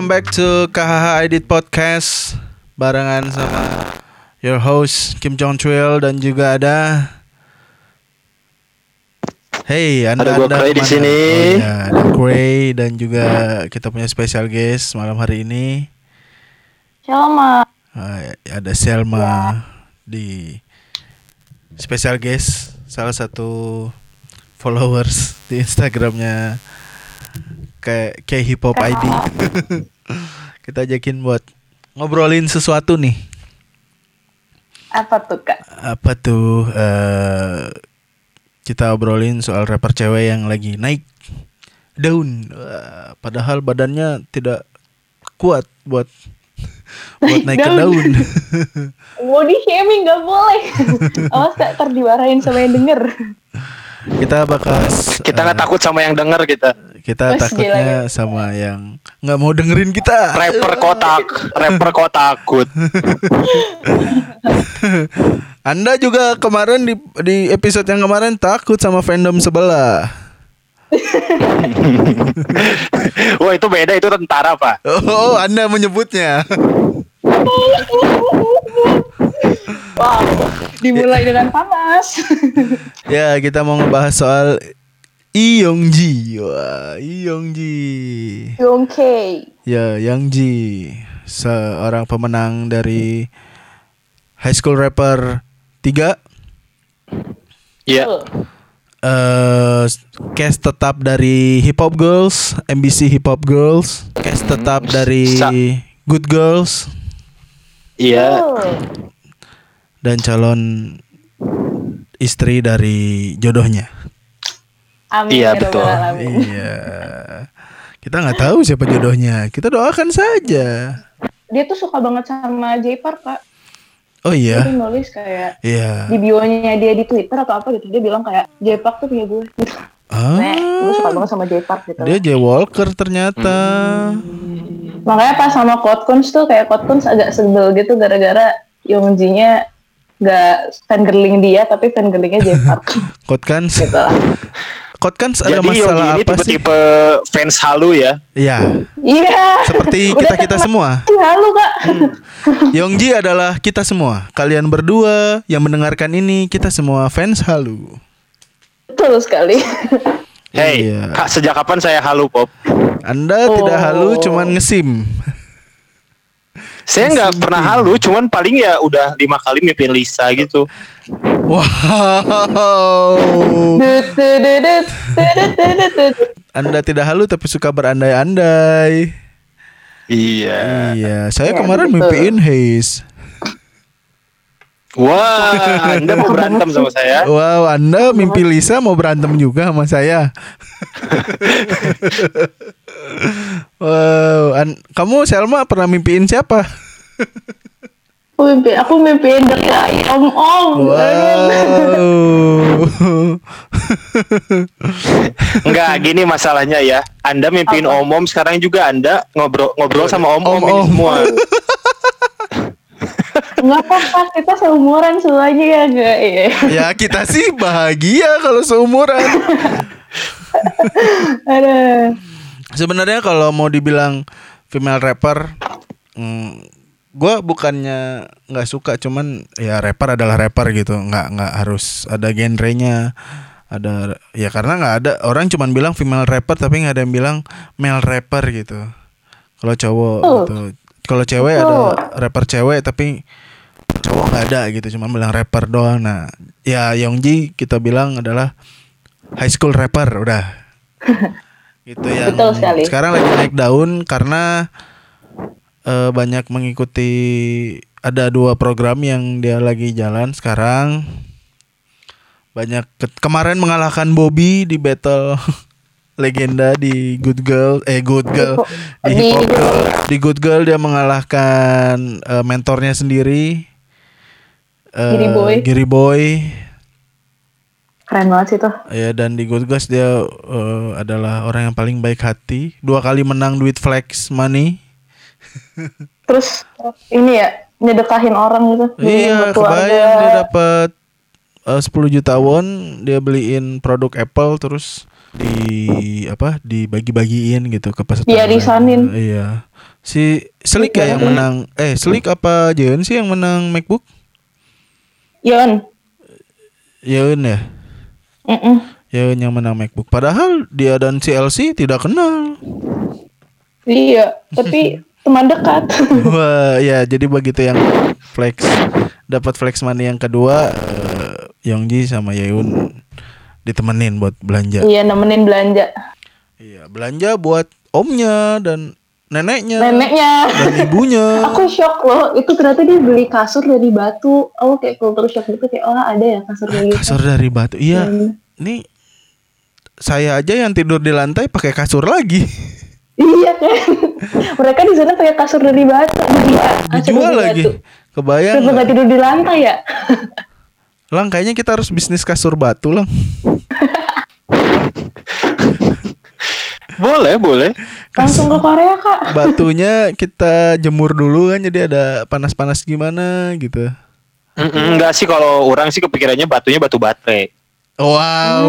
Welcome back to KHH Edit Podcast barengan sama your host Kim Jong Chul dan juga ada Hey, anda Ada gua anda Gray di sini. Oh, ya, ada Gray dan juga kita punya special guest malam hari ini. Shalom, Ma. Ah, ada Selma di special guest salah satu followers di Instagramnya kayak kayak hip hop ID. kita ajakin buat ngobrolin sesuatu nih. Apa tuh, Kak? Apa tuh? eh kita obrolin soal rapper cewek yang lagi naik daun. Wah, padahal badannya tidak kuat buat buat naik ke Daun. daun. Body shaming gak boleh. Awas Kak, ntar diwarain sama yang denger. Kita bahas Kita nggak eh, takut sama yang denger kita. kita Wes, takutnya gila, sama yang nggak mau dengerin kita Rapper kotak, rapper kok takut. anda juga kemarin di di episode yang kemarin takut sama fandom sebelah Wah itu beda itu tentara pak. oh anda menyebutnya Wow, dimulai dengan panas. ya kita mau ngebahas soal Iyongji wah Iyongji Yongkei. ya Yangji seorang pemenang dari High School Rapper 3 Iya. Tuh. eh cast tetap dari Hip Hop Girls, MBC Hip Hop Girls, cast tetap dari Good Girls Iya. Dan calon istri dari jodohnya. Amin. Iya, ya betul. Iya. Kita nggak tahu siapa jodohnya. Kita doakan saja. Dia tuh suka banget sama J-Park, Kak. Oh Dia iya. tuh nulis kayak Iya. di bio-nya dia di Twitter atau apa gitu. Dia bilang kayak J-Park tuh punya gue. Gitu. Nek, gue suka Ah, banget sama J-Park gitu. dia Jay Walker ternyata. Makanya pas sama Kotkuns tuh kayak Kotkuns agak sebel gitu gara-gara Yongji-nya gak fangirling dia tapi fangirlingnya J-Park Kotkans, gitu lah. Kotkans ada Jadi masalah Yogi ini apa sih? tipe-tipe fans halu ya. Iya. Iya. Seperti Udah kita-kita sama- semua. Halo kak. Yongji adalah kita semua. Kalian berdua yang mendengarkan ini, kita semua fans halu. Betul sekali. Hey, Iya. kak sejak kapan saya halu pop? Anda tidak Oh. halu, cuman ngesim. Saya nggak pernah halu, cuman paling ya udah lima kali mimpin Lisa gitu. Wow. Anda tidak halu tapi suka berandai-andai. Iya. Iya, saya Iya, kemarin betul. mimpiin Haze. Wah, Anda mau berantem sama saya? Wow, Anda mimpi Lisa mau berantem juga sama saya. wow, an- kamu Selma pernah mimpiin siapa? Aku mimpi, aku mimpiin dekat om om. Wow. Enggak, gini masalahnya ya. Anda mimpin Apa? om-om, sekarang juga Anda ngobrol ngobrol sama om-om ini Om-om. semua. Nggak apa-apa, kita seumuran semuanya ya gak? Iya. ya kita sih bahagia kalau seumuran. Ada. Sebenarnya kalau mau dibilang female rapper, mm, gue bukannya nggak suka, cuman ya rapper adalah rapper gitu, nggak nggak harus ada genrenya, ada ya karena nggak ada orang cuman bilang female rapper tapi nggak ada yang bilang male rapper gitu. Kalau cowok Betul. gitu, kalau cewek Betul. ada rapper cewek tapi cowok nggak ada gitu, cuma bilang rapper doang. Nah, ya Yongji kita bilang adalah high school rapper udah. itu yang Betul sekali. sekarang lagi naik daun karena eh, banyak mengikuti ada dua program yang dia lagi jalan sekarang banyak ke- kemarin mengalahkan Bobby di battle legenda di Good Girl eh Good Girl di Hip Hop Girl di Good Girl dia mengalahkan eh, mentornya sendiri eh, Giri Boy. Giri Boy Keren banget sih tuh. Ya dan di Good Girls dia eh, adalah orang yang paling baik hati. Dua kali menang duit flex money. Terus ini ya nyedekahin orang gitu. Iya, kebayang dia dapat eh, 10 juta won dia beliin produk Apple terus di apa dibagi-bagiin gitu ke peserta. Iya, disanin. Iya. Si Slick ya yang menang. Eh, Slick apa Jeon sih yang menang MacBook? Yon. Yeun ya. Mm-mm. Yeun yang menang MacBook. Padahal dia dan si LC tidak kenal. Iya, tapi teman dekat. Wah, ya jadi begitu yang flex dapat flex money yang kedua eh, Yongji sama Yeun ditemenin buat belanja. iya, nemenin belanja. Iya, belanja buat omnya dan neneknya Neneknya. dan ibunya. Aku shock loh, itu ternyata dia beli kasur dari batu. Aku kayak kultur shock gitu kayak oh ada ya kasur gitu. Kasur dari batu. Iya. Hmm. Nih saya aja yang tidur di lantai pakai kasur lagi. Iya kan. Mereka di sana pakai kasur dari batu. Dijual dari lagi. batu. Kebayang. Nggak tidur di lantai ya? Lang kayaknya kita harus bisnis kasur batu, Lang. Boleh, boleh. Langsung ke Korea kak. Batunya kita jemur dulu kan jadi ada panas-panas gimana gitu. Mm-mm, enggak sih kalau orang sih kepikirannya batunya batu baterai. Wow.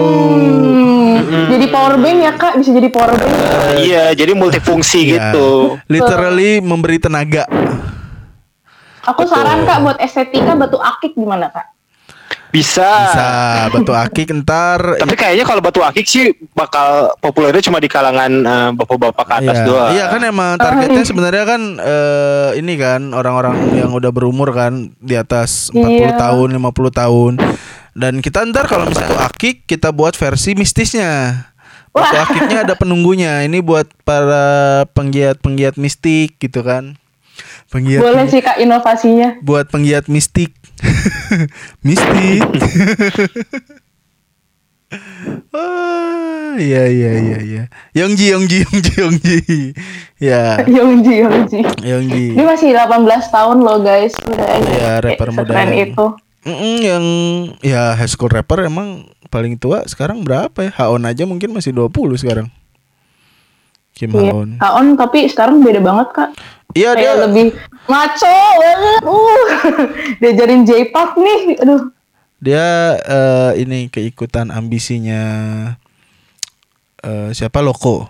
Hmm, jadi power bank ya kak, bisa jadi power bank. Iya, jadi multifungsi Ya, gitu. Literally memberi tenaga. Aku saran kak buat estetika batu akik gimana kak? Bisa. Bisa batu akik ntar Tapi kayaknya kalau batu akik sih bakal populernya cuma di kalangan eh, bapak-bapak ke atas Iya. doang. Iya kan emang targetnya sebenarnya kan eh, ini kan orang-orang yang udah berumur kan di atas 40 Iya. tahun, 50 tahun. Dan kita ntar kalau misalnya batu akik kita buat versi mistisnya. Batu akiknya ada penunggunya. Ini buat para penggiat-penggiat mistik gitu kan. Penggiat Boleh sih kak inovasinya. buat penggiat mistik. mistik. Wah, iya iya iya iya. Yongji Yongji Yongji Yongji. Ya, Yongji Yongji. Yongji. Dia masih 18 tahun loh guys. Udah Iya, rapper muda yang- itu. Mm-mm, yang ya high school rapper emang paling tua sekarang berapa ya? Haon aja mungkin masih 20 sekarang. Kim Iya. Haon. Haon tapi sekarang beda banget kak. Iya dia lebih maco banget. Uh, diajarin J-pop nih. Aduh. dia eh, ini keikutan ambisinya eh, siapa Loko.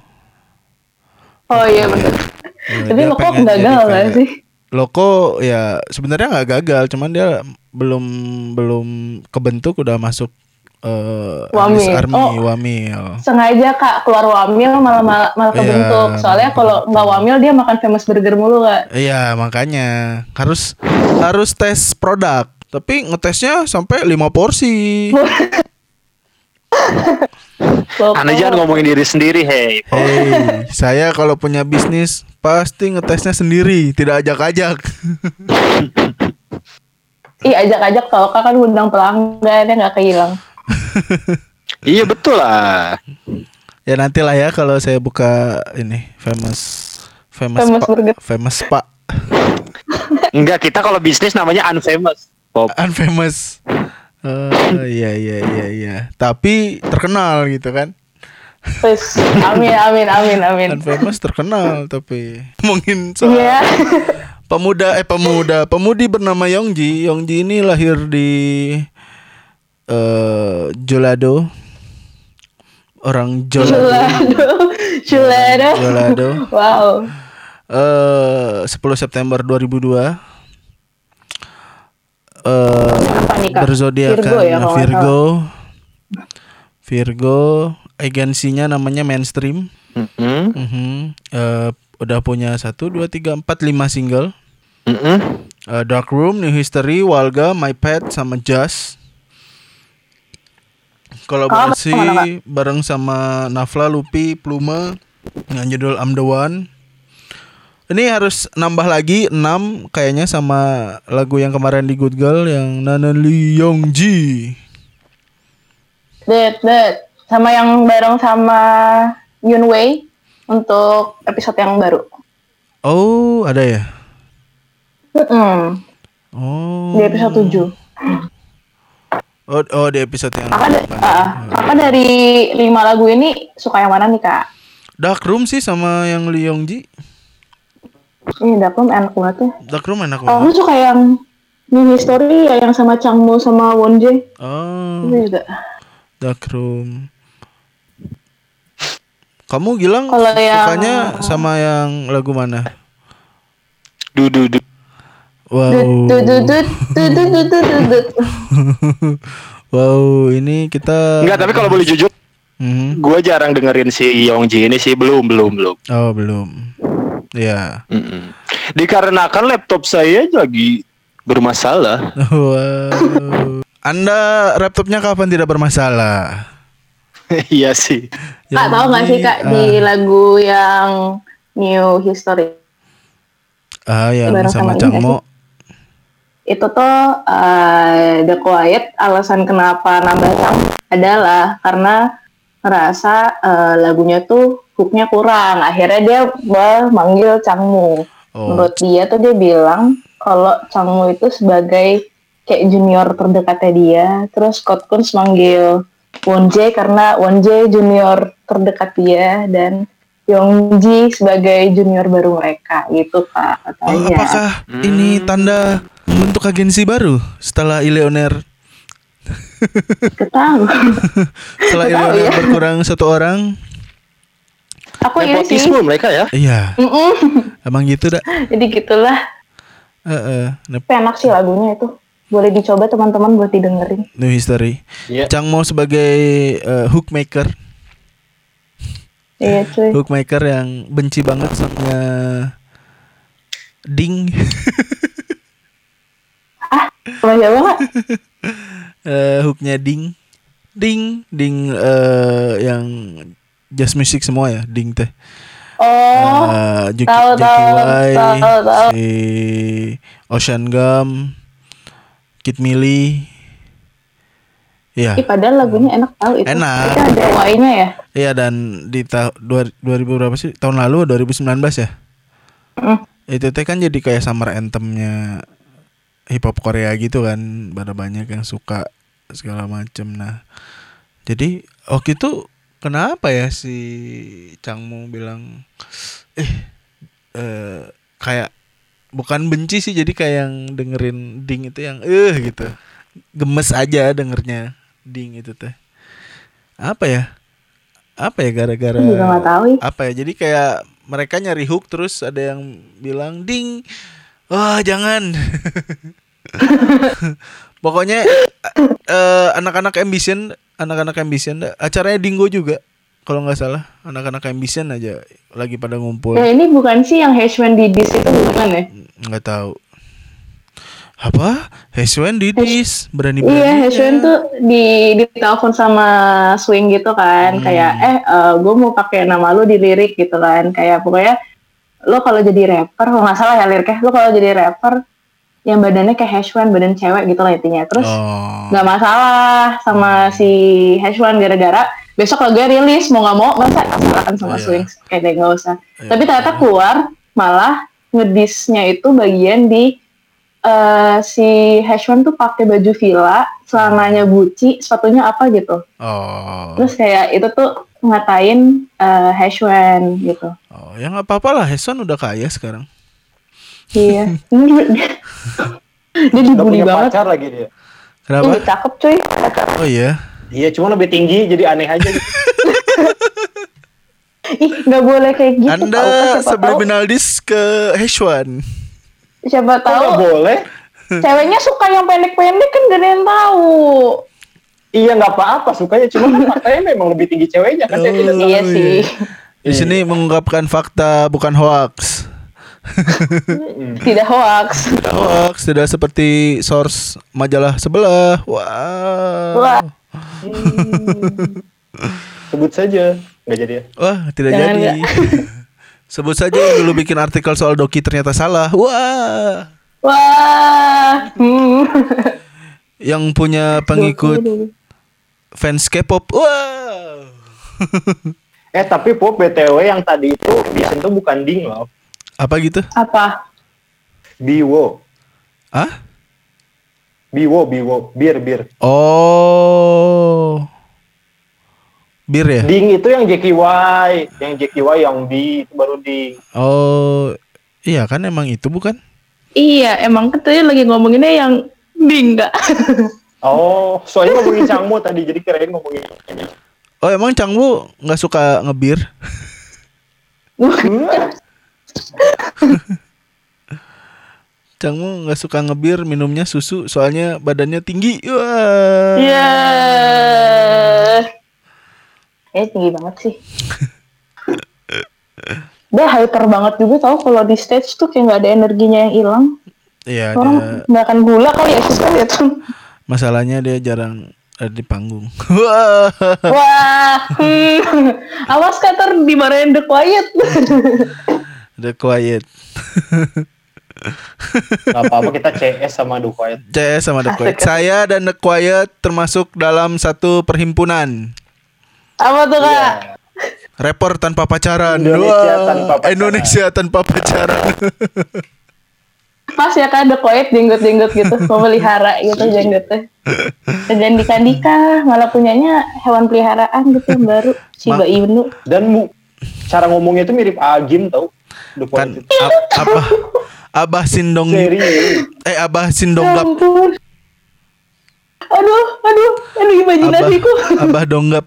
Oh iya bener. Ya, Tapi dia lo kok pengen jadi gagal gak kayak- sih? Loko ya sebenarnya nggak gagal, cuman dia belum belum kebentuk udah masuk eh Wamil. Army Oh. Wamil. Sengaja kak keluar wamil malah malah, malah Iya, kebentuk. Soalnya kalau nggak wamil dia makan famous burger mulu kak. Iya makanya harus harus tes produk, tapi ngetesnya sampai lima porsi. Anda jangan ngomongin diri sendiri, hei. Hei, saya kalau punya bisnis pasti ngetesnya sendiri, tidak ajak-ajak. Ih ajak-ajak kak kan undang pelanggan ya nggak kehilang. Iya betul lah. ya nantilah ya kalau saya buka ini famous famous Famous spa, burger. famous spa Enggak, kita kalau bisnis namanya unfamous. Pop. unfamous. Eh, iya iya iya iya. Tapi terkenal gitu kan. Terus amin amin amin amin. Unfamous terkenal tapi ngomongin soal Iya. pemuda eh pemuda pemudi bernama Yongji. Yongji ini lahir di eh Jolado. Orang Jolado. Chulado. Jolado. Wow. Eh 10 September 2002. Eh Apa nih kak? berzodiakan Virgo ya Virgo. Virgo, agensinya namanya Mainstream. Mm-mm. Mhm. Eh, udah punya satu, dua, tiga, empat, lima single. Mm-mm. Eh, Dark Room, New History, Walga, My Pet, sama Just. Kolaborasi mana, bareng sama Nafla, Lupi, Pluma dengan judul I'm the One. Ini harus nambah lagi 6 kayaknya sama lagu yang kemarin di Good Girl yang Nanan Lee Yongji. Dead, dead. Sama yang bareng sama Yun Wei untuk episode yang baru. Oh, ada ya? Mm-mm. Oh. Di episode 7. Oh, oh di episode yang Kakak, da- ah, kakak dari lima lagu ini suka yang mana nih kak? Dark Room sih sama yang Lee Yongji. Ini dapet enak banget ya. Dark Room enak banget. aku suka yang New History ya yang sama Changmo sama Wonjae Oh, itu juga. Dark Room. Kamu Gilang Kalau yang- sukanya sama yang lagu mana? Du du du. Wow. wow, ini kita Enggak, tapi kalau boleh jujur, mm-hmm. gue jarang dengerin si Yongji ini sih belum belum belum. Oh, belum. Ya. Yeah. Mm-mm. Dikarenakan laptop saya lagi bermasalah. Wow. Anda laptopnya kapan tidak bermasalah? iya sih. Kak, ya, tahu gak sih Kak uh... di ah. lagu yang New History? Ah, yang sama, sama Cangmo itu tuh eh, The Quiet alasan kenapa nambah Chang adalah karena ngerasa eh, lagunya tuh hooknya kurang. Akhirnya dia manggil Changmu. Oh. menurut dia tuh dia bilang kalau Changmu itu sebagai kayak junior terdekatnya dia. Terus Scott Kunz manggil Wonjae karena Wonjae junior terdekat dia dan Yongji sebagai junior baru mereka gitu pak Oh, katanya apakah ini tanda membentuk agensi baru setelah Ileoner ketahu setelah Nggak tahu Ileoner ya. berkurang satu orang? aku ini sih mereka ya. Iya, Mm-mm. emang gitu dah. jadi gitulah nep- tapi enak sih lagunya itu boleh dicoba teman-teman buat didengerin New History. Iya. Cangmo sebagai eh, hookmaker, iya cuy hookmaker yang benci banget sama Ding. kalau siapa nggak eh hooknya Ding. Ding, Ding eh, yang jazz music semua ya, Ding teh. oh Juki, tahu, tahu, Wai, tahu, tahu. si Ocean Gum, Kid Millie. Iya. Ih, padahal lagunya enak tahu itu Enak. itu ada Y-nya ya Iya dan di tahun 2000 berapa sih? Tahun lalu 2019 ya. Mm. Itu teh kan jadi kayak summer anthemnya hip hop Korea gitu kan. Pada banyak yang suka segala macem Nah, jadi waktu itu kenapa ya si Changmo bilang eh eh kayak bukan benci sih jadi kayak yang dengerin ding itu yang eh gitu. Gemes aja dengernya ding itu teh. Apa ya? Apa ya gara-gara apa ya? Jadi kayak mereka nyari hook terus ada yang bilang ding wah jangan. Pokoknya eh, anak-anak ambition anak-anak ambition acaranya dingo juga kalau nggak salah. Anak-anak ambition aja lagi pada ngumpul. Ya ini bukan sih yang Heshwan Didis itu bukan ya? Nggak tahu apa Heswen Didis berani berani Iya, Heshwan tuh di ditelepon sama Swing gitu kan, Hmm. kayak eh gue mau pakai nama lu di lirik gitu kan, kayak pokoknya lo kalau jadi rapper, kalau nggak salah ya liriknya, lo kalau jadi rapper yang badannya kayak Heshwan, badan cewek gitu lah intinya. Terus oh nggak masalah sama si Heshwan gara-gara besok lagunya rilis mau nggak mau masa masalahkan sama Iya. Swing kayak deh nggak usah. Iya. Tapi ternyata keluar malah ngedisnya itu bagian di eh, si Heshwan tuh pakai baju villa, celananya Gucci, sepatunya apa gitu. oh Terus kayak itu tuh ngatain eh, Heshwan gitu. oh ya nggak apa-apa lah Heswen udah kaya sekarang Iya. dia dibully banget. pacar lagi dia. kenapa Ih, cakep cuy. oh iya Iya, cuma lebih tinggi jadi aneh aja. gitu. Ih, nggak boleh kayak gitu. Anda siapa tahu, subliminal diss ke Heshwan siapa tahu boleh? ceweknya suka yang pendek-pendek kan gak ada yang tahu. Iya nggak apa-apa sukanya cuma kan faktanya memang lebih tinggi ceweknya kan saya tidak. Iya sih. Di sini mengungkapkan fakta bukan hoax. Tidak hoax. Tidak hoax, tidak seperti source majalah sebelah. Wow. Wah. Sebut saja nggak jadi ya. Wah, tidak Jangan jadi. Sebut saja yang dulu bikin artikel soal Doki ternyata salah. Wah. Wah. Hmm. Yang punya pengikut fans K-pop. Wow. Eh tapi pop BTW yang tadi itu disentuh bukan ding loh. Apa gitu? Apa? Biwo. Ah? Biwo, biwo, bir, bir. Oh. Bir ya? Ding itu yang JKY, yang JKY yang B itu baru ding. Oh. Iya kan emang itu bukan? Iya, emang tadi lagi ngomonginnya yang Dingga. Oh, soalnya ngomongin Cangmu tadi jadi kirain ngomongin. Oh emang Changwu nggak suka ngebir? Changwu nggak suka ngebir, minumnya susu, soalnya badannya tinggi. Wah. Iya. Eh tinggi banget sih. Dia hyper banget juga tau kalau di stage tuh kayak nggak ada energinya yang hilang. Iya, Orang dia makan gula kali ya susah ya tuh. masalahnya dia jarang ada di panggung. Wah. Wah, hmm. awas kater dimarahin The Quiet. The Quiet. Gak apa-apa kita CS sama The Quiet. CS sama The Quiet. Saya dan The Quiet termasuk dalam satu perhimpunan. Apa tuh kak? Iya. Rapper tanpa pacaran. Indonesia Wah, tanpa pacaran. Indonesia tanpa pacaran. Pas ya kan The Quiet jenggot-jenggot gitu, memelihara gitu jenggotnya. Dan nikah-nikah malah punyanya hewan peliharaan gitu yang baru Shiba Ma- Inu. Dan mu, cara ngomongnya itu mirip Agim tau. Kan ab- apa? Abah Sindong Serius. eh Abah Ya Sindonggap. ampun. Aduh, aduh, aduh Abah, imajinasiku. Abah Donggap.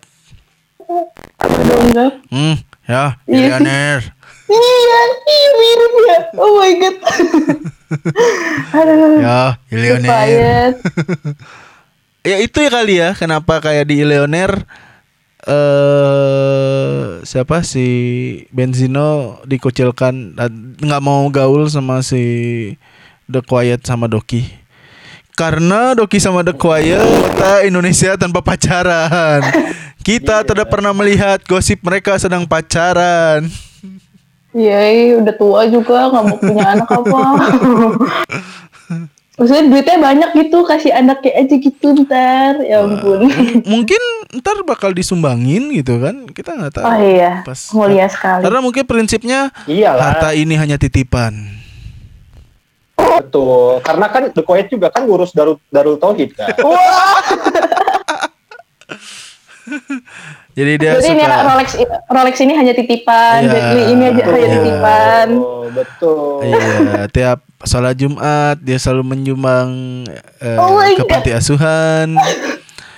Enggak. Hmm, ya, Iya. milioner. Iya, iya mirip ya. Oh my god. aduh. Ya, milioner. Ya itu ya kali ya kenapa kayak di Leoner eh siapa si Benzino dikucilkan nggak mau gaul sama si The Quiet sama Doki. Karena Doki sama The Quiet kota Indonesia tanpa pacaran. Kita tidak pernah melihat gosip mereka sedang pacaran. Iya, iya, udah tua juga nggak mau punya anak apa. Maksudnya duitnya banyak gitu, kasih anaknya aja gitu ntar. Ya ampun. Mungkin ntar bakal disumbangin gitu kan? Kita nggak tahu. Oh iya, Pas- mulia sekali. Karena mungkin prinsipnya Iyalah. harta ini hanya titipan. Betul. Karena kan The Quiet juga kan ngurus Darul, Darul Tauhid kan. Wah, Jadi dia jadi ini suka Rolex Rolex ini hanya titipan, Iya. jadi ini aja hanya titipan. Oh, betul. Iya, tiap sholat Jumat dia selalu menyumbang eh, Oh ke God. panti asuhan.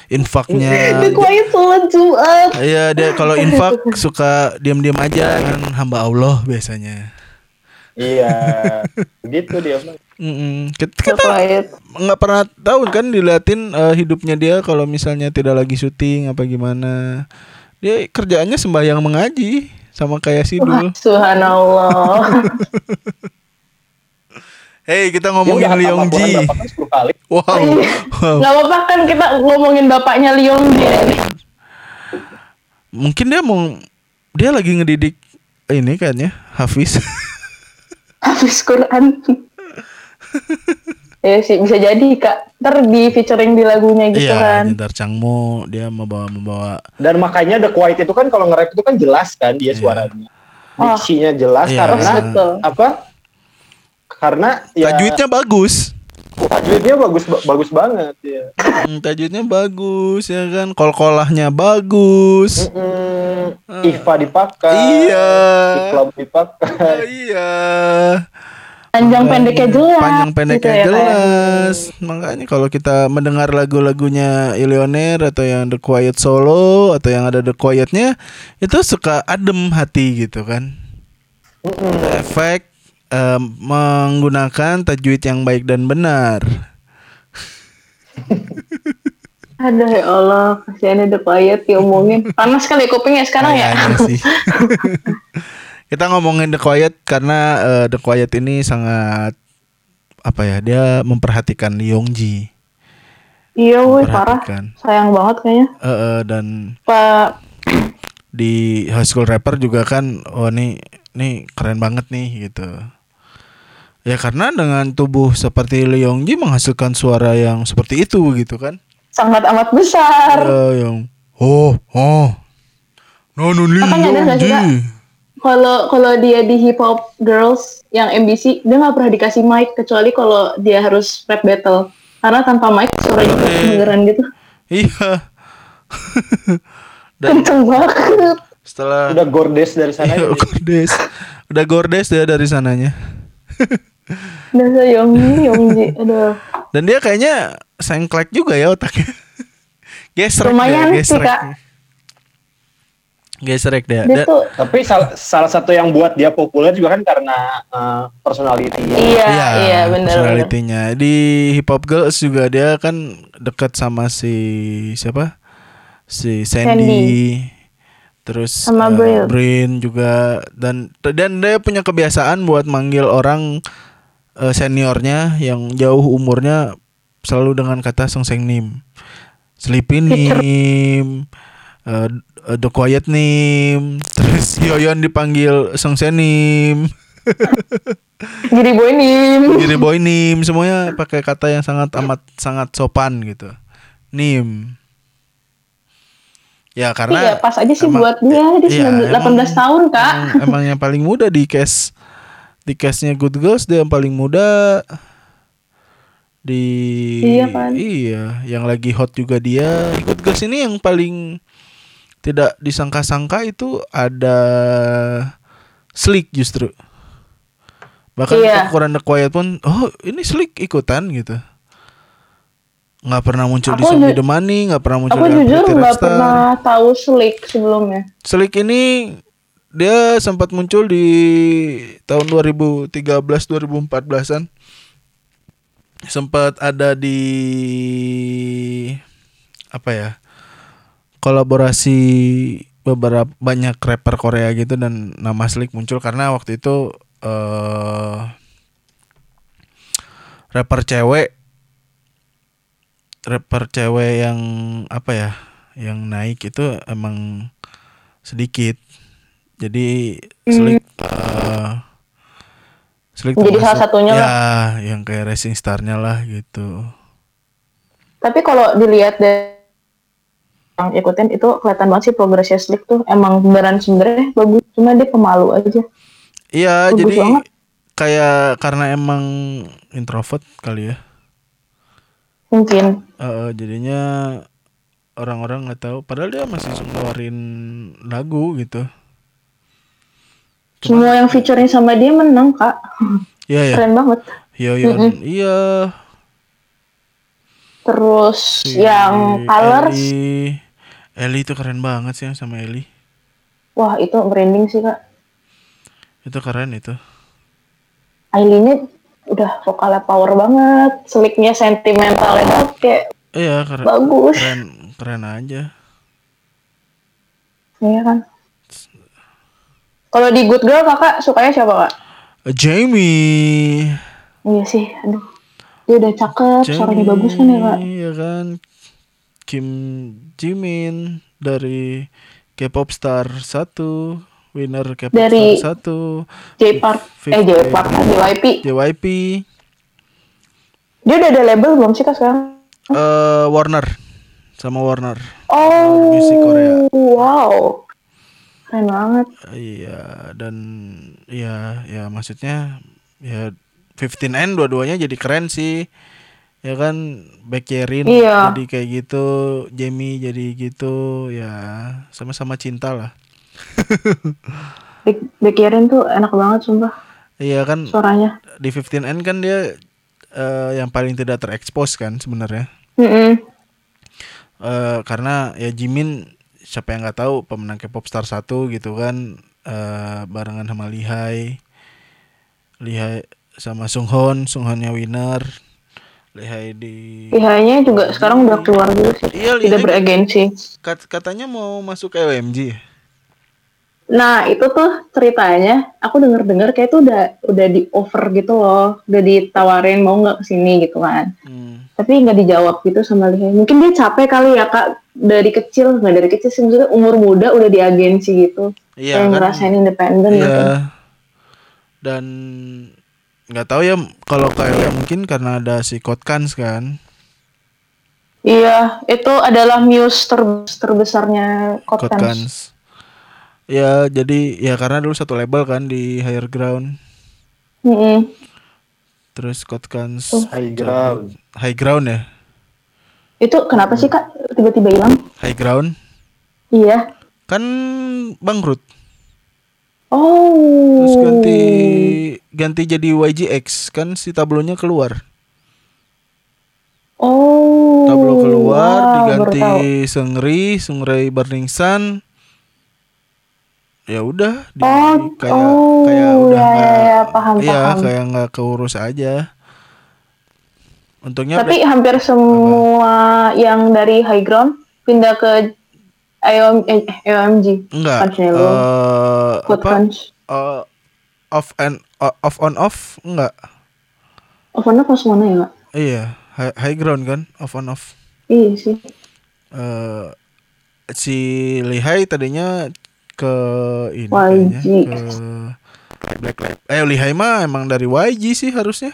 Infaknya sholat Jumat. Iya, dia kalau infak suka diam-diam aja kan hamba Allah biasanya. Iya. Begitu dia. Mm-mm. Kita, kita nggak pernah tahu kan diliatin eh, hidupnya dia kalau misalnya tidak lagi syuting apa gimana. Dia kerjaannya sembahyang mengaji sama kayak Wah, Sidul. subhanallah. Hei, kita ngomongin udah Liong Ji. 10 kali. Wow. wow. Gak apa-apa kan kita ngomongin bapaknya Leong dia nih. Mungkin dia mau dia lagi ngedidik ini kayaknya Hafiz. Habis Quran. Ya sih bisa jadi kak. Ntar di featuring di lagunya gitu Iya, kan. Jendar Cangmo dia membawa membawa Dan makanya The Quiet itu kan kalau nge-rap itu kan jelas kan dia Iya. suaranya. Oh. Diksinya jelas Iya. karena Betul. apa? Karena ya tajwidnya bagus. tajwidnya bagus bagus banget ya. Hmm, tajwidnya bagus ya kan. Kol-kolahnya bagus. Mm-mm. Iva dipakai. Iya. Iklab dipakai. iya. Panjang pendeknya jelas. Panjang pendeknya gitu ya, Kak. jelas. Makanya kalau kita mendengar lagu-lagunya Ilioner atau yang The Quiet Solo atau yang ada The Quietnya itu suka adem hati gitu kan. Mm-mm. Efek em, menggunakan tajwid yang baik dan benar. Aduh ya Allah, kasihan The Quiet diomongin. Panas kali kupingnya sekarang ya. Kayaknya sih. Kita ngomongin The Quiet karena eh, The Quiet ini sangat apa ya? Dia memperhatikan Yongji. iya woi parah. Sayang banget kayaknya. Eh, eh, dan Pak di High School Rapper juga kan oh nih nih keren banget nih gitu. Ya karena dengan tubuh seperti Lee Yong Ji menghasilkan suara yang seperti itu gitu kan. sangat amat besar. Ya, yang oh oh Nono Lee Makanya Kalau kalau dia di hip hop girls yang MBC dia nggak pernah dikasih mic kecuali kalau dia harus rap battle. Karena tanpa mic suaranya Eh. kedengeran gitu. Iya. Dan Kenceng banget. setelah Udah gordes dari sana. Iya, gordes. Udah gordes ya dari sananya. Dasa Yongji, Yongji. Aduh. Dan dia kayaknya sengklek juga ya otaknya. gesrek Lumayan dia, sih. Kak. Gesrek dia. Dia Dan- tuh Tapi salah, salah satu yang buat dia populer juga kan karena eh, personality iya, iya benar. benar. personality-nya. Di Hip Hop Girls juga dia kan dekat sama si siapa? Si Sandy. Sandy. Terus Sama eh, Bril. Brin juga dan dan dia punya kebiasaan buat manggil orang eh, seniornya yang jauh umurnya selalu dengan kata Song Seng Nim. Sleepy Nim. eh, eh, The Quiet Nim. Terus Yoyon dipanggil Song Sen Nim. Jadi boy nim. Jadi boy nim semuanya pakai kata yang sangat amat sangat sopan gitu. Nim. Ya karena Iya, pas aja sih emang- buat dia. Dia iya, 19 18 tahun, Kak. Emang, emang yang paling muda di cast di castnya Good Girls dia yang paling muda di Iya kan? iya yang lagi hot juga dia Good Girls ini yang paling tidak disangka-sangka itu ada Slick justru bahkan Iya. ukuran The Quiet pun oh ini Slick ikutan gitu nggak pernah muncul di Aku Me ju- The Money nggak pernah muncul Aku di jujur nggak pernah tahu Slick sebelumnya. Slick ini dia sempat muncul di tahun 2013 2014-an. Sempat ada di apa ya? Kolaborasi beberapa banyak rapper Korea gitu dan nama Slick muncul karena waktu itu eh rapper cewek rapper cewek yang apa ya yang naik itu emang sedikit. Jadi Slick eh, Slick Jadi salah satunya ya lah. yang kayak racing starnya lah gitu. Tapi kalau dilihat dari ikutin itu kelihatan banget sih progresnya Slick tuh. Emang beneran sebenarnya bagus cuma dia pemalu aja. Iya Bagus jadi banget. kayak karena emang introvert kali ya. Mungkin. Eh, jadinya orang-orang nggak tahu. Padahal dia masih ngeluarin lagu gitu. Semua yang featuring sama dia menang kak. Iya ya keren banget. Yoyon iya. Terus si yang Colors Eli itu keren banget sih sama Eli. Wah itu merinding sih kak. Itu keren itu. Aileen udah vokalnya power banget Slicknya sentimentalnya banget kayak iya keren. Bagus. Keren keren aja. Iya kan? Kalau di Good Girl kakak sukanya siapa kak? Jamie. Iya sih aduh. Dia udah cakep suaranya bagus kan ya kak? Iya kan Kim Jimin dari K-pop star 1 winner K-pop Dari- star 1 J Park eh J Park JYP JYP dia udah ada label belum sih kak sekarang? Eh Warner sama Warner. Oh Musik Korea. wow. Keren banget. Iya dan ya ya maksudnya ya 15N dua-duanya jadi keren sih ya kan Baekhyun Iya. jadi kayak gitu Jamie jadi gitu ya sama-sama cinta lah. Baekhyun tuh enak banget sumpah. Iya kan suaranya. di 15N kan dia eh, yang paling tidak terekspos kan sebenarnya. Mm-mm. Eh, karena ya Jimin siapa yang nggak tahu pemenang K-pop Star 1 gitu kan eh, barengan sama Lihai Lihai sama Sunghon Sunghonnya winner Lihai di Lihainya juga sekarang udah keluar dulu sih Iya, tidak beragensi kat- katanya mau masuk ke OMG Nah itu tuh ceritanya aku denger dengar kayak tuh udah udah di offer gitu loh, udah ditawarin mau nggak ke sini gitu kan. hmm. Tapi nggak dijawab gitu sama Lihai. Mungkin dia capek kali ya kak dari kecil nggak dari kecil sih maksudnya umur muda udah di agensi gitu. Iya kayak kan? ngerasain independen Iya. gitu. Dan nggak tahu ya kalau kayak mungkin karena ada si Kotkans kan. Iya itu adalah muse ter- terbesarnya Kotkans. Kotkans. Ya jadi ya karena dulu satu label kan di Higher Ground. Mm-mm. Terus Kotkans High ground. High Ground ya. Itu kenapa sih kak tiba-tiba hilang? High Ground Iya. kan bangkrut. Oh. Terus ganti ganti jadi YGX kan si tablonya keluar. Oh. Tablo keluar wow, diganti Seungri, Seungri Burning Sun. Ya udah di Oh, kayak oh, kayak udah ya, nggak ya, paham, iya paham. kayak nggak keurus aja. Untungnya Tapi hampir semua yang dari high ground pindah ke IOM, eh, IOMG. enggak Punch Foot apa punch. eh, off and o- off on off enggak. Oh, mana pas mana ya, Kak? Iya, high, high ground kan, off on off. Iya sih. eh si Lihai tadinya ke ini YG. kayaknya, ke Black Lab. Eh Lihai mah emang dari YG sih harusnya.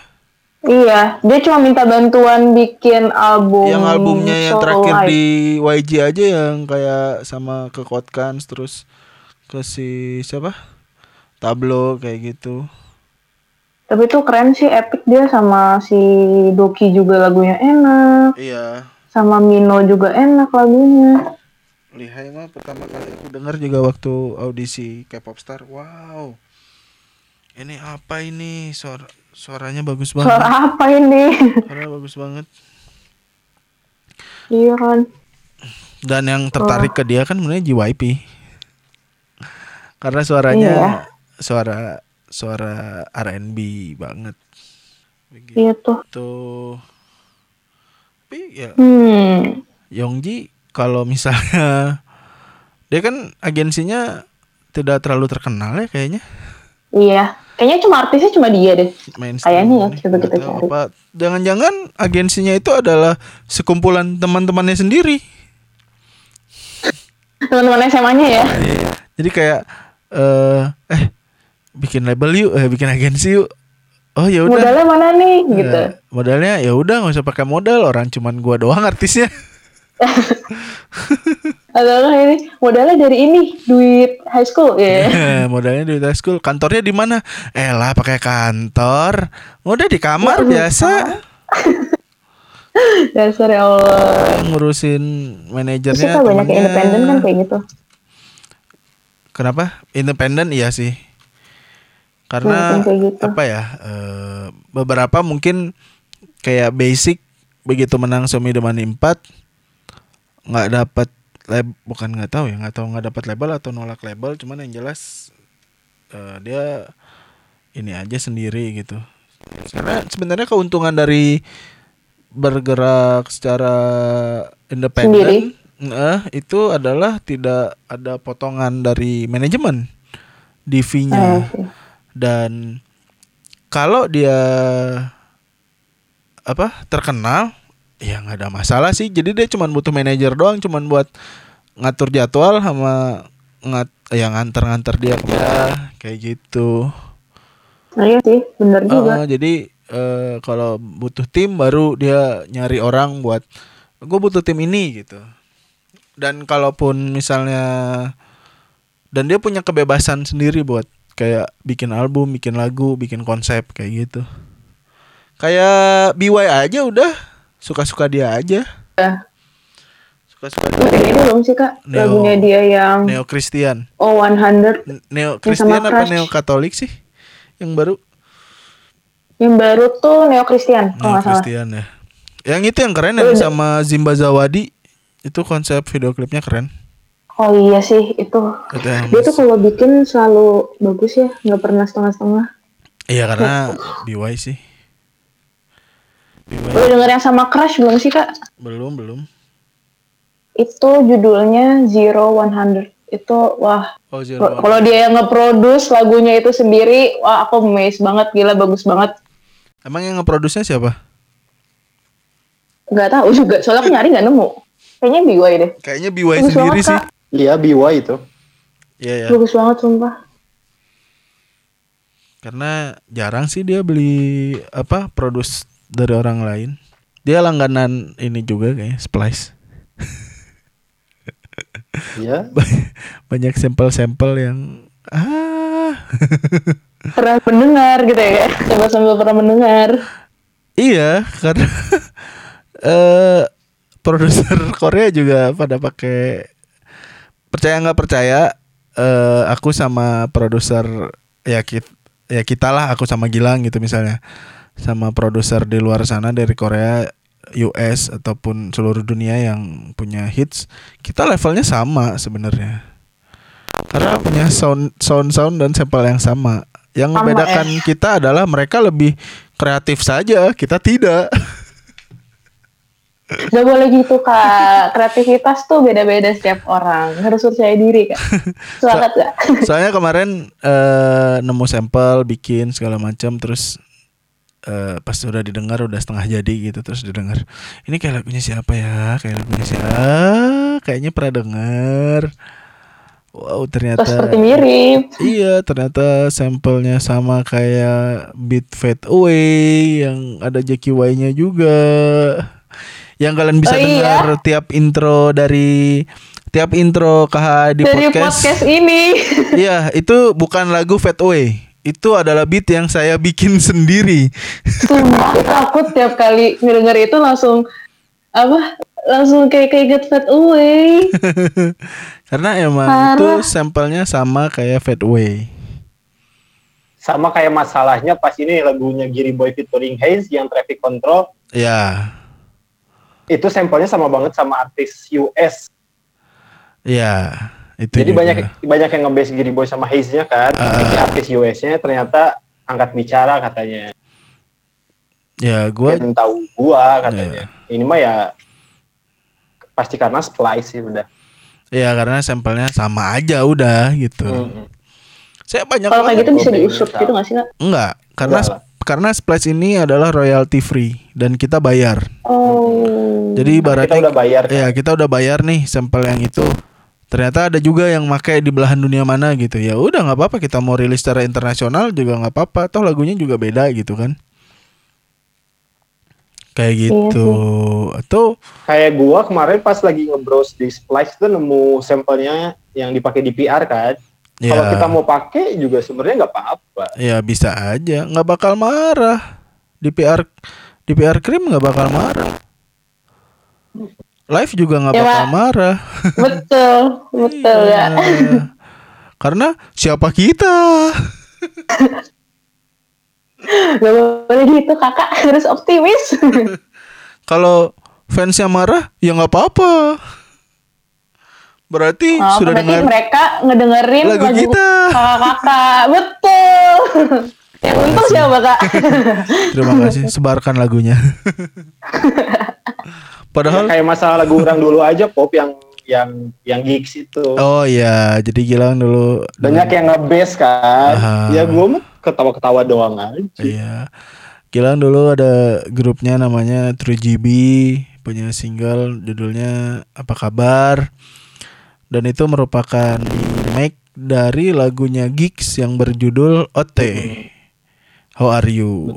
Iya, dia cuma minta bantuan bikin album. yang albumnya yang terakhir live. di YG aja yang kayak sama ke Kotkans terus ke si siapa? Tablo kayak gitu. Tapi itu keren sih, epic dia sama si Doki juga lagunya enak, Iya. sama Mino juga enak lagunya. Lihai mah pertama kali aku dengar juga waktu audisi K-pop Star. Wow. Ini apa ini? Suara suaranya bagus banget. Suara apa ini? Suaranya bagus banget. iya kan. Dan yang tertarik ke dia kan sebenarnya JYP. Karena suaranya Iya. suara suara R&B banget. Begitu. Iya tuh. Tapi ya Hmm. Yongji kalau misalnya dia kan agensinya tidak terlalu terkenal ya kayaknya. Iya. Kayaknya cuma artisnya cuma dia deh. Mainstream Kayaknya ya, coba kita cari. apa. Jangan-jangan agensinya itu adalah sekumpulan teman-temannya sendiri. Teman-teman SMA-nya ya. Jadi kayak eh eh bikin label yuk, eh bikin agensi yuk. Oh ya udah. Modalnya mana nih gitu. Eh, modalnya ya udah nggak usah pakai modal, orang cuman gua doang artisnya. Atau ini modalnya dari ini duit high school ya. modalnya di high school. Kantornya di mana? Eh lah pakai kantor. Udah di kamar Ya, biasa. Dasar ya Allah. Ngurusin manajernya. kan banyak independen kan kayak gitu. Kenapa? Independen iya sih. Karena kayak gitu. apa ya? eh, beberapa mungkin kayak basic begitu menang Semi The Money 4 nggak dapat lab bukan nggak tahu ya nggak tahu nggak dapat label atau nolak label cuman yang jelas eh, dia ini aja sendiri gitu karena sebenarnya keuntungan dari bergerak secara independen eh, itu adalah tidak ada potongan dari manajemen di fee-nya sih. dan kalau dia apa terkenal ya nggak ada masalah sih jadi dia cuma butuh manajer doang cuma buat ngatur jadwal sama ngat yang nganter-nganter dia kerja kayak gitu Nah, iya sih, bener juga. Oh, jadi eh, kalau butuh tim baru dia nyari orang buat gue butuh tim ini gitu. Dan kalaupun misalnya dan dia punya kebebasan sendiri buat kayak bikin album, bikin lagu, bikin konsep kayak gitu. Kayak BY aja udah suka-suka dia aja. Ya. Suka-suka Udah ini belum sih kak Neo- lagunya dia yang Neo Christian. Oh 100 Neo Christian apa. Neo Katolik sih? Yang baru? yang baru tuh Neo Christian Neo salah. Christian ya. Yang itu yang keren yang sama Zimba Zawadi itu konsep video klipnya keren. Oh iya sih itu. Dia tuh kalau bikin selalu bagus ya, nggak pernah setengah-setengah. Iya karena BY sih. BY Udah denger yang sama Crush belum sih kak? belum belum. Itu judulnya Zero One Hundred. Itu wah Oh kalau dia yang nge-produce lagunya itu sendiri, wah aku amazed banget, gila bagus banget. Emang yang ngeproduksinya siapa? Nggak tahu juga, soalnya aku nyari nggak nemu. Kayaknya BY deh. Kayaknya BY Bagus sendiri banget, sih. Kak. Iya BY itu. Iya ya. Bagus banget sumpah. Karena jarang sih dia beli apa produce dari orang lain. Dia langganan ini juga kayaknya Splice. Iya. Banyak sampel-sampel yang ah Pernah mendengar gitu ya, sambil-sambil pernah mendengar. Iya, karena eh produser Korea juga pada pakai percaya nggak percaya eh aku sama produser ya kit ya kita lah aku sama Gilang gitu misalnya sama produser di luar sana dari Korea US ataupun seluruh dunia yang punya hits kita levelnya sama sebenarnya. Karena punya sound sound sound dan sampel yang sama. Yang Sama, membedakan kita adalah mereka lebih kreatif saja kita tidak Gak boleh gitu kak. Kreativitas tuh beda-beda setiap orang. Harus percaya diri kak. Semangat gak? soalnya kemarin eh, nemu sampel bikin segala macam terus eh, pas udah didengar udah setengah jadi gitu terus didengar ini kayak lagunya siapa ya kayak lagunya siapa kayaknya pernah denger wow ternyata Terus seperti mirip. Iya ternyata sampelnya sama kayak Beat Fade Away yang ada Jackie Y-nya juga. Yang kalian bisa Oh, iya? dengar tiap intro dari tiap intro KH di Dari podcast. podcast ini. Iya, itu bukan lagu Fade Away. Itu adalah beat yang saya bikin sendiri. Sumpah takut tiap kali ngedenger itu langsung apa? Langsung kayak keinget fade away. Karena emang Parah. itu sampelnya sama kayak Fade Away. Sama kayak masalahnya pas ini lagunya Giri Boy featuring Hayes yang Traffic Control Ya, itu sampelnya sama banget sama artis US. ya. Itu Jadi juga. banyak banyak yang nge-base Giri Boy sama Hayes-nya kan. Tapi artis US-nya ternyata angkat bicara katanya. Ya, gua Yang tahu gua katanya. Ini mah ya pasti karena splice sih udah. Ya karena sampelnya sama aja udah gitu. Mm-mm. Saya banyak Kalau kayak gitu bisa diusut gitu gak sih kak? enggak karena Enggak karena splash ini adalah royalty free dan kita bayar. Oh. Jadi ibaratnya Kita udah bayar. ya kita udah bayar nih sampel yang itu. Ternyata ada juga yang pakai di belahan dunia mana gitu. Ya udah nggak apa-apa kita mau rilis secara internasional juga nggak apa-apa. Toh lagunya juga beda gitu kan. Kayak Iya gitu. Atau Kayak gua kemarin pas lagi nge-browse di Splice tuh nemu sampelnya yang dipakai di PR kan. Ya Kalau kita mau pakai juga sebenarnya nggak apa-apa. ya bisa aja nggak bakal marah. Di PR di PR krim nggak bakal marah. Live juga nggak Ya, bakal marah. Betul, betul ya. Iya. Karena siapa kita? Gak boleh gitu kakak harus optimis. Kalau fansnya marah, ya nggak apa-apa. Berarti Oh, sudah berarti dengar mereka ngedengerin lagu lagu, kita. kakak-kakak. Betul. Yang untung siapa kak? Terima kasih, sebarkan lagunya. Padahal kayak masalah lagu orang dulu aja pop yang yang yang gigs itu. Oh iya, jadi Gilang dulu Banyak yang nge-bass kan. Ah. Ya gua mah ketawa-ketawa doang aja. Iya. Gilang dulu ada grupnya namanya 3GB, punya single judulnya Apa Kabar. Dan itu merupakan remake dari lagunya Gigs yang berjudul OT. How are you?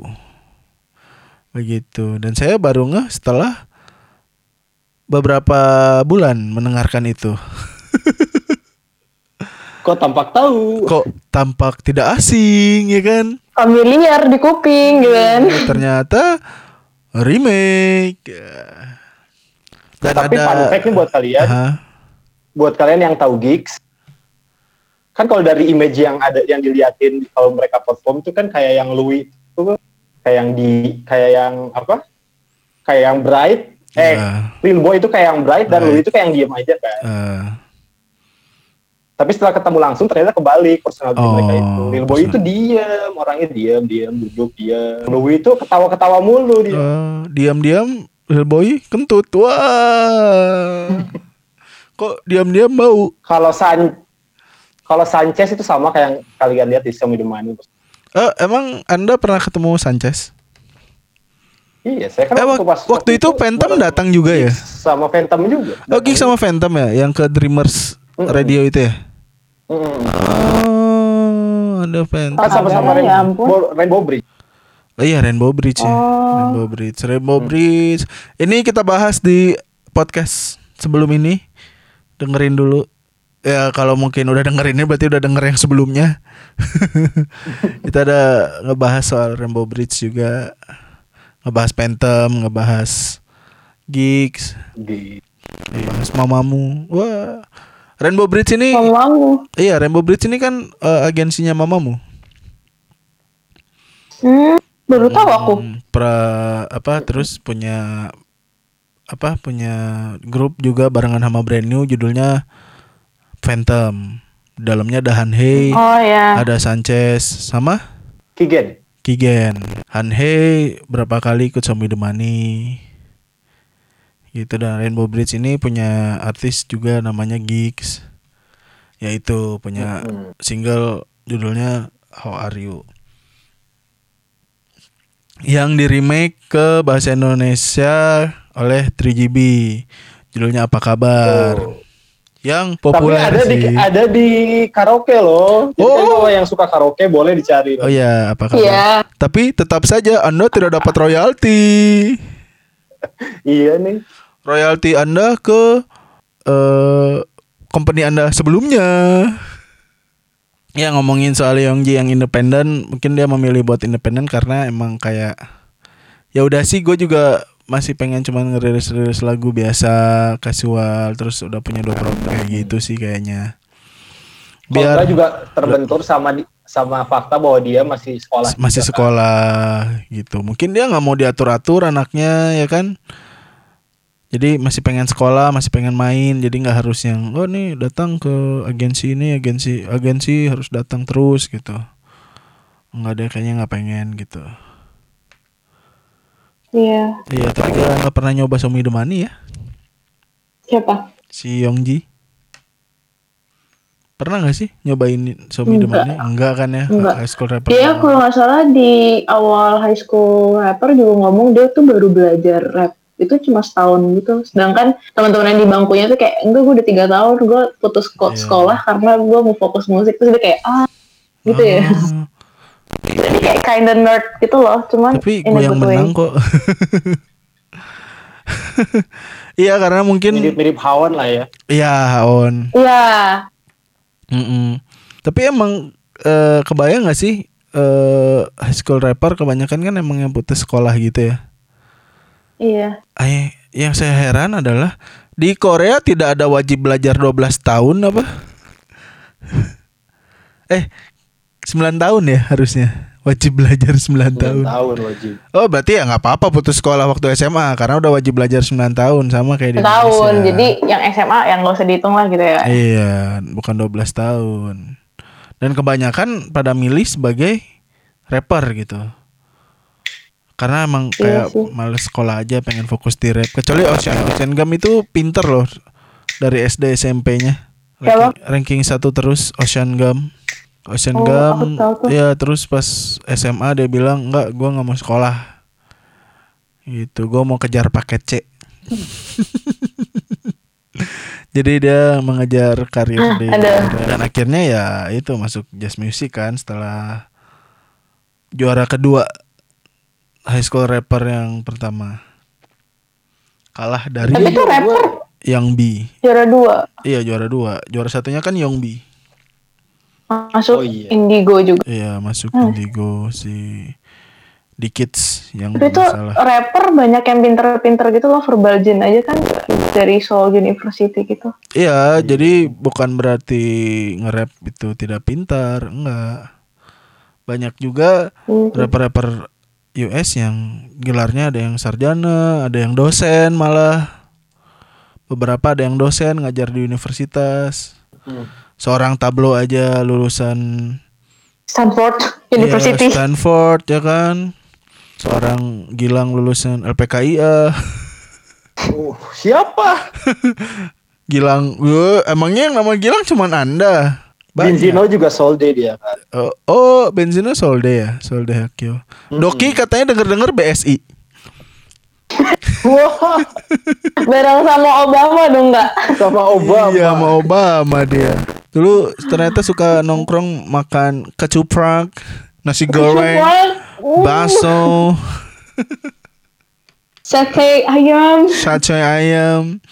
Begitu. Dan saya baru ngeh setelah beberapa bulan mendengarkan itu. Kok tampak tahu? Kok tampak tidak asing ya kan? Familiar di kuping gitu kan. ternyata remake dan Tapi ada fun fact nih buat kalian, Hah? Buat kalian yang tahu gigs, kan kalau dari image yang ada yang diliatin kalau mereka perform tuh kan kayak yang Louis itu kayak yang di kayak yang apa? Kayak yang bright. Eh, Ya. Lil Boy itu kayak yang bright dan Bright. Louis itu kayak yang diem aja kan. Eh, Tapi setelah ketemu langsung ternyata kebalik personality Oh, mereka itu. Lil Boy personal- itu diem, orangnya diem, diem, duduk, diem. Louis itu ketawa-ketawa mulu dia. eh, diam-diam Hellboy kentut wah kok diam-diam bau Kalau San kalau Sanchez itu sama kayak yang kalian lihat di Show Me the Money. eh, emang anda pernah ketemu Sanchez Iya, saya kan Eh, wak- waktu itu Phantom bareng datang juga ya? Sama Phantom juga. oh sama Phantom ya yang ke Dreamers Mm-mm. Radio itu ya Mm-mm. oh ada Phantom Kan sama-sama Ya Rainbow, ampun. Rainbow Bridge. Oh iya Rainbow Bridge ya. Oh. Rainbow Bridge, Rainbow Bridge. Ini kita bahas di podcast sebelum ini. Dengerin dulu. Ya kalau mungkin udah dengerinnya berarti udah denger yang sebelumnya. kita ada ngebahas soal Rainbow Bridge juga. Ngebahas Phantom, ngebahas Gigs, Di ngebahas Mamamu. Wah. Rainbow Bridge ini Mamamu. iya Rainbow Bridge ini kan eh, agensinya Mamamu. Hmm, baru tahu aku. Hmm, pra apa terus punya apa punya grup juga barengan sama brand new judulnya Phantom. Dalamnya ada Han Hei, Oh ya. ada Sanchez sama Kigen. Kigen. Han Hei berapa kali ikut Me The Money. Gitu dan Rainbow Bridge ini punya artis juga namanya Geeks. Yaitu punya Hmm. single judulnya How Are You. Yang di remake ke bahasa Indonesia oleh 3GB. Judulnya Apa Kabar. Oh. Yang Tapi populer ada sih. di ada di karaoke loh. Jadi kan Oh. kalau yang suka karaoke boleh dicari. Oh ya, apa kabar? Iya. Tapi tetap saja Anda tidak dapat royalti. Iya nih. Royalti Anda ke eh company Anda sebelumnya. Ya ngomongin soal Yongji yang independen, mungkin dia memilih buat independen karena emang kayak ya udah sih gue juga masih pengen cuman ngerilis-rilis lagu biasa casual terus udah punya dua produk kayak gitu sih kayaknya. Biar juga terbentur sama di, sama fakta bahwa dia masih sekolah. masih juga, kan. sekolah gitu. Mungkin dia nggak mau diatur-atur anaknya ya kan. Jadi masih pengen sekolah, masih pengen main, jadi nggak harus yang oh nih datang ke agensi ini, agensi agensi harus datang terus gitu. Enggak deh kayaknya nggak pengen gitu. Iya. Iya, tapi dia nggak pernah nyoba Somi Money ya, Siapa? si Yongji. Pernah nggak sih nyobain Somi The Enggak. Kan ya? Enggak. High School Rapper. Dia kalau nggak salah di awal high school rapper juga ngomong dia tuh baru belajar rap itu cuma setahun gitu. Sedangkan teman-teman yang di bangkunya tuh kayak enggak gue udah tiga tahun gue putus Iya. sekolah karena gue mau fokus musik terus dia kayak ah gitu ya. Jadi kayak kinda nerd gitu loh. Cuman Tapi gue yang good way. menang kok. Iya karena mungkin Mirip-mirip Hawan lah ya. Iya on. Iya. Mm-mm. Tapi emang eh, kebayang gak sih eh, high school rapper kebanyakan kan emang yang putus sekolah gitu ya. Iya. Ay, yang saya heran adalah di Korea tidak ada wajib belajar 12 tahun apa? eh 9 tahun ya harusnya wajib belajar 9 tahun. Tahun wajib. Oh berarti ya nggak apa-apa putus sekolah waktu SMA karena udah wajib belajar 9 tahun sama kayak di. Indonesia. Jadi yang SMA yang gak usah dihitung lah gitu ya. Iya, bukan 12 tahun. Dan kebanyakan pada milih sebagai rapper gitu. Karena emang kayak Iya sih. males sekolah aja pengen fokus di rap. Kecuali Ocean Ocean Gam itu pinter loh dari SD SMP-nya. Ranking, ranking satu terus Ocean Gam. Ocean Oh, tuh. Ya terus pas SMA dia bilang enggak, gua nggak mau sekolah. Gitu, gua mau kejar paket C. Jadi dia mengejar karir Ah, di dan akhirnya ya itu masuk jazz music kan setelah juara kedua high school rapper yang pertama kalah dari Tapi itu rapper Young B. juara dua. Iya juara dua. Juara satunya kan Young B. Masuk Oh, iya. Indigo juga. Iya masuk Hmm. Indigo si di Kids yang Tapi itu rapper banyak yang pinter-pinter gitu loh verbal gen aja kan dari Seoul University gitu. Iya, jadi bukan berarti nge-rap itu tidak pintar, enggak. Banyak juga Hmm. rapper-rapper US yang gelarnya ada yang sarjana, ada yang dosen malah. Beberapa ada yang dosen ngajar di universitas. Hmm. Seorang tablo aja lulusan Stanford University. Stanford ya kan. Seorang Gilang lulusan LPKIA. Uh, siapa? Gilang, gue emangnya yang nama Gilang cuman Anda. Banyak. Benzino juga solde dia kan. Oh, oh Benzino Solde ya, Solde Hakio. Doki katanya denger-denger BSI. Wah, Bareng sama Obama dong nggak? sama Obama. Iya, sama Obama dia. Dulu ternyata suka nongkrong makan kecuprak, nasi goreng, Uh, bakso, Sate ayam. sate ayam.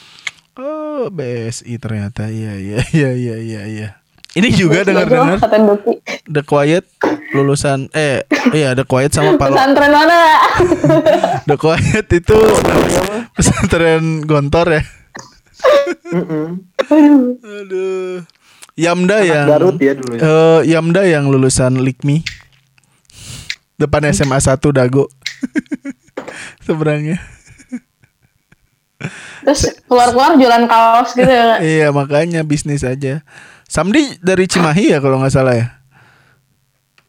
Oh, BSI ternyata. Iya, iya, iya, iya, iya, iya. Ini juga dengar-dengar Kata Doki. The Quiet lulusan eh iya The Quiet sama Palo Pesantren mana? The Quiet itu pesantren Gontor ya. Aduh. Yamda yang Garut ya dulu. Ya. eh, Yamda yang lulusan Likmi. Depan SMA 1 Dago. Seberangnya. Terus keluar-keluar jualan kaos gitu ya. Iya makanya bisnis aja. Samdi dari Cimahi ya kalau nggak salah ya.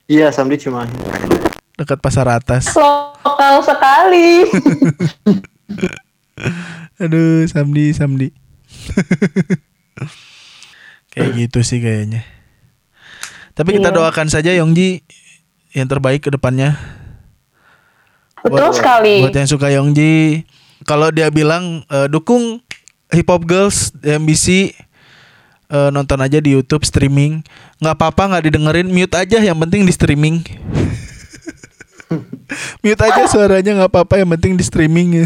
Iya, Samdi cuma Dekat pasar atas. Lokal sekali. Aduh, Samdi, Samdi. Kayak gitu sih kayaknya. Tapi kita Iya. doakan saja Yongji yang terbaik ke depannya. Betul sekali. Buat yang suka Yongji, kalau dia bilang eh, dukung Hip Hop Girls MBC eh, nonton aja di YouTube streaming. nggak apa-apa nggak didengerin, mute aja yang penting di streaming. mute aja suaranya nggak apa-apa yang penting di streaming ya.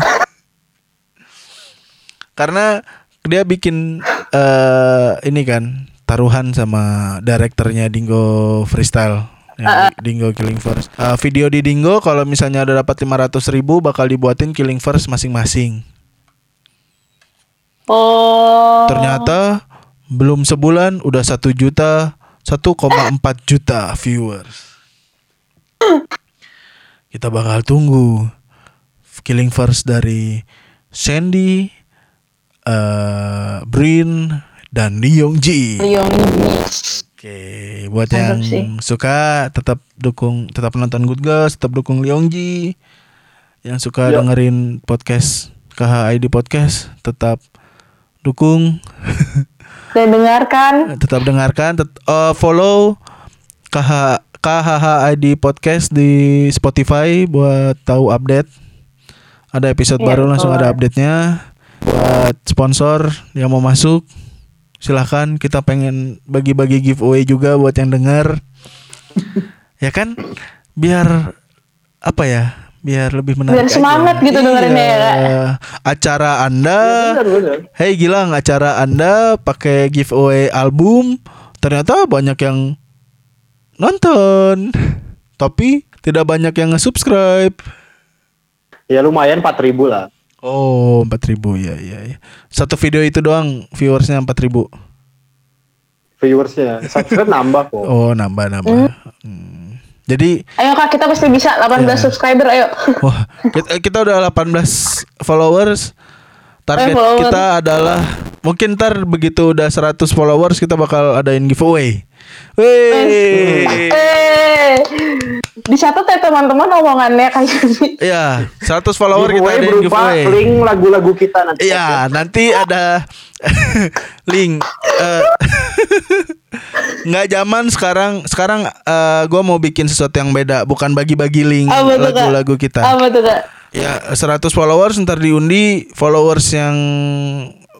Karena dia bikin eh ini kan taruhan sama direkturnya Dingo Freestyle. yang Dingo Killing First. Eh, video di Dingo kalau misalnya ada dapat 500 ribu bakal dibuatin Killing First masing-masing. Oh. Ternyata belum sebulan udah satu juta 1,4 juta viewers. Kita bakal tunggu Killing First dari Sandy, eh Brin, dan Lee Yong Ji. Ryong ini. Oke, buat Mantap yang sih. suka tetap dukung, tetap nonton Good Girls, tetap dukung Lee Yong Ji. Yang suka Yo. dengerin podcast KHID podcast, tetap dukung, Dan dengarkan. tetap dengarkan, tet- eh, follow KH KHHID podcast di Spotify buat tahu update. Ada episode Iya, baru langsung betul. ada update-nya. Buat sponsor yang mau masuk silahkan kita pengen bagi-bagi giveaway juga buat yang dengar. ya kan? Biar apa ya? Biar lebih menarik. Biar aja. semangat gitu dengerinnya ya, Kak. Iya. Acara Anda benar benar. Hey Gilang, acara Anda pakai giveaway album, ternyata banyak yang nonton. Tapi tidak banyak yang nge-subscribe. Ya lumayan 4000 lah. Oh, 4000 ya ya ya. Satu video itu doang viewersnya 4000. Viewersnya. Subscribe nambah kok. Oh, nambah nambah. Hmm. Jadi, Ayo kak, kita pasti bisa 18 Ya. subscriber, ayo. wah, kita, kita udah 18 followers. Target Eh, follower. kita adalah mungkin ntar begitu udah 100 followers kita bakal adain giveaway. Wih. Eh, dicatat ya teman-teman omongannya kayak gini. Iya, 100 follower kita Giveaway ada berupa giveaway. link lagu-lagu kita nanti. Iya, nanti ada link. Eh, Nggak zaman sekarang. Sekarang eh, gua mau bikin sesuatu yang beda, bukan bagi-bagi link lagu-lagu kita. Apa tuh kak? Ya, 100 followers ntar diundi, followers yang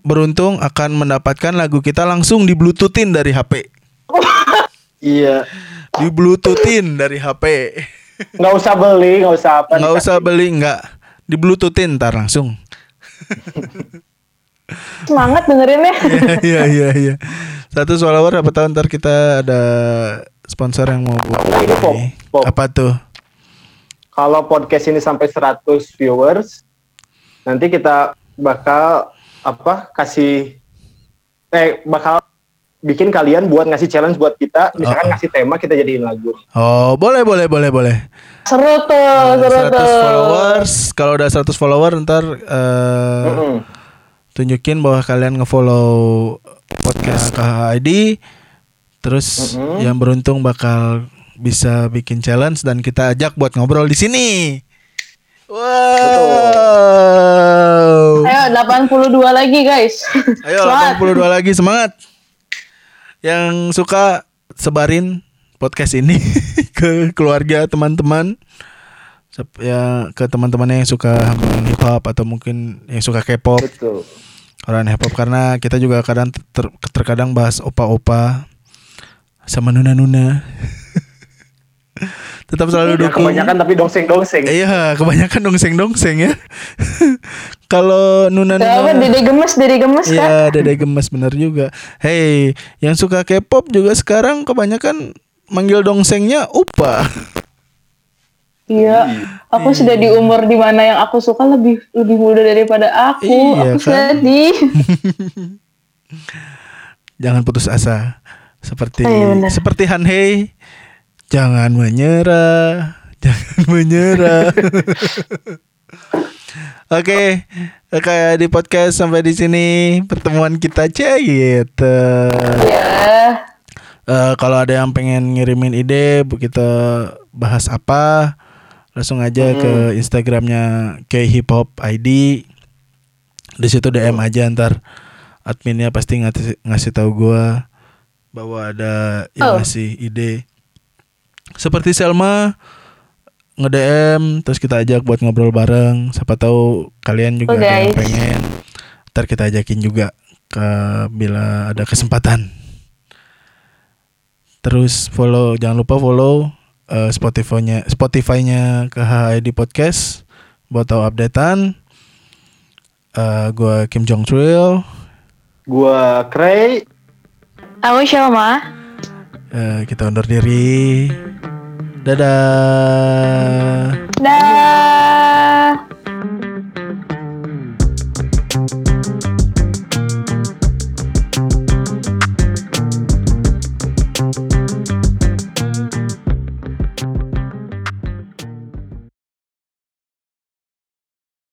beruntung akan mendapatkan lagu kita langsung di bluetoothin dari HP. Iya. Di bluetoothin dari HP. Nggak usah beli, nggak usah apa. Nggak usah beli, nggak. Di bluetoothin ntar langsung. Semangat dengerinnya. Iya iya iya. Satu follower apa tahun ntar kita ada sponsor yang mau buat Nah, ini, Pop. Pop. Apa tuh? Kalau podcast ini sampai 100 viewers, nanti kita bakal apa kasih eh bakal bikin kalian buat ngasih challenge buat kita, misalkan Oh. ngasih tema kita jadiin lagu. Oh boleh boleh boleh boleh. Seru tuh, seru 100 tuh. followers. Kalau udah 100 follower ntar eh, Mm-mm. tunjukin bahwa kalian ngefollow podcast KHID. Terus Mm-mm. yang beruntung bakal bisa bikin challenge dan kita ajak buat ngobrol di sini. Wow. Ayo 82 lagi guys. Ayo Semangat. 82 lagi semangat. Yang suka sebarin podcast ini ke keluarga teman-teman. Ya ke teman-teman yang suka hip hop atau mungkin yang suka K-pop, Betul. orang hip hop karena kita juga kadang ter- terkadang bahas opa-opa sama nuna-nuna. Tetap selalu Ya, dukung. kebanyakan tapi dongseng-dongseng. Iya, kebanyakan dongseng-dongseng ya. Kalau Coba nuna-nuna dede gemes, dede gemes kan. Iya, Dede gemes bener juga. Hey, yang suka K-pop juga sekarang kebanyakan manggil dongsengnya Upa. Iya, aku sudah di umur di mana yang aku suka lebih lebih muda daripada aku. Iya, aku kan? sedih. Jangan putus asa. Seperti Oh, iya seperti Han Hei, jangan menyerah, Jangan menyerah. Oke, kayak di podcast sampai di sini pertemuan kita aja gitu. Ya. Eh, kalau ada yang pengen ngirimin ide, bu kita bahas apa, langsung aja ke Instagramnya K Hip Hop ID. Di situ DM aja ntar adminnya pasti ngasih ngasih tahu gua bahwa ada yang Oh. ngasih ide. Seperti Selma nge-DM terus kita ajak buat ngobrol bareng. Siapa tahu kalian juga Oh, ada yang pengen. Ntar kita ajakin juga ke bila ada kesempatan. Terus follow jangan lupa follow eh, Spotify-nya Spotify-nya KHID Podcast buat tahu updatean. Eh gua Kim Jong Chul. Gua Cray. Aku Shalma. Eh, kita undur diri. Dadah. Dadah.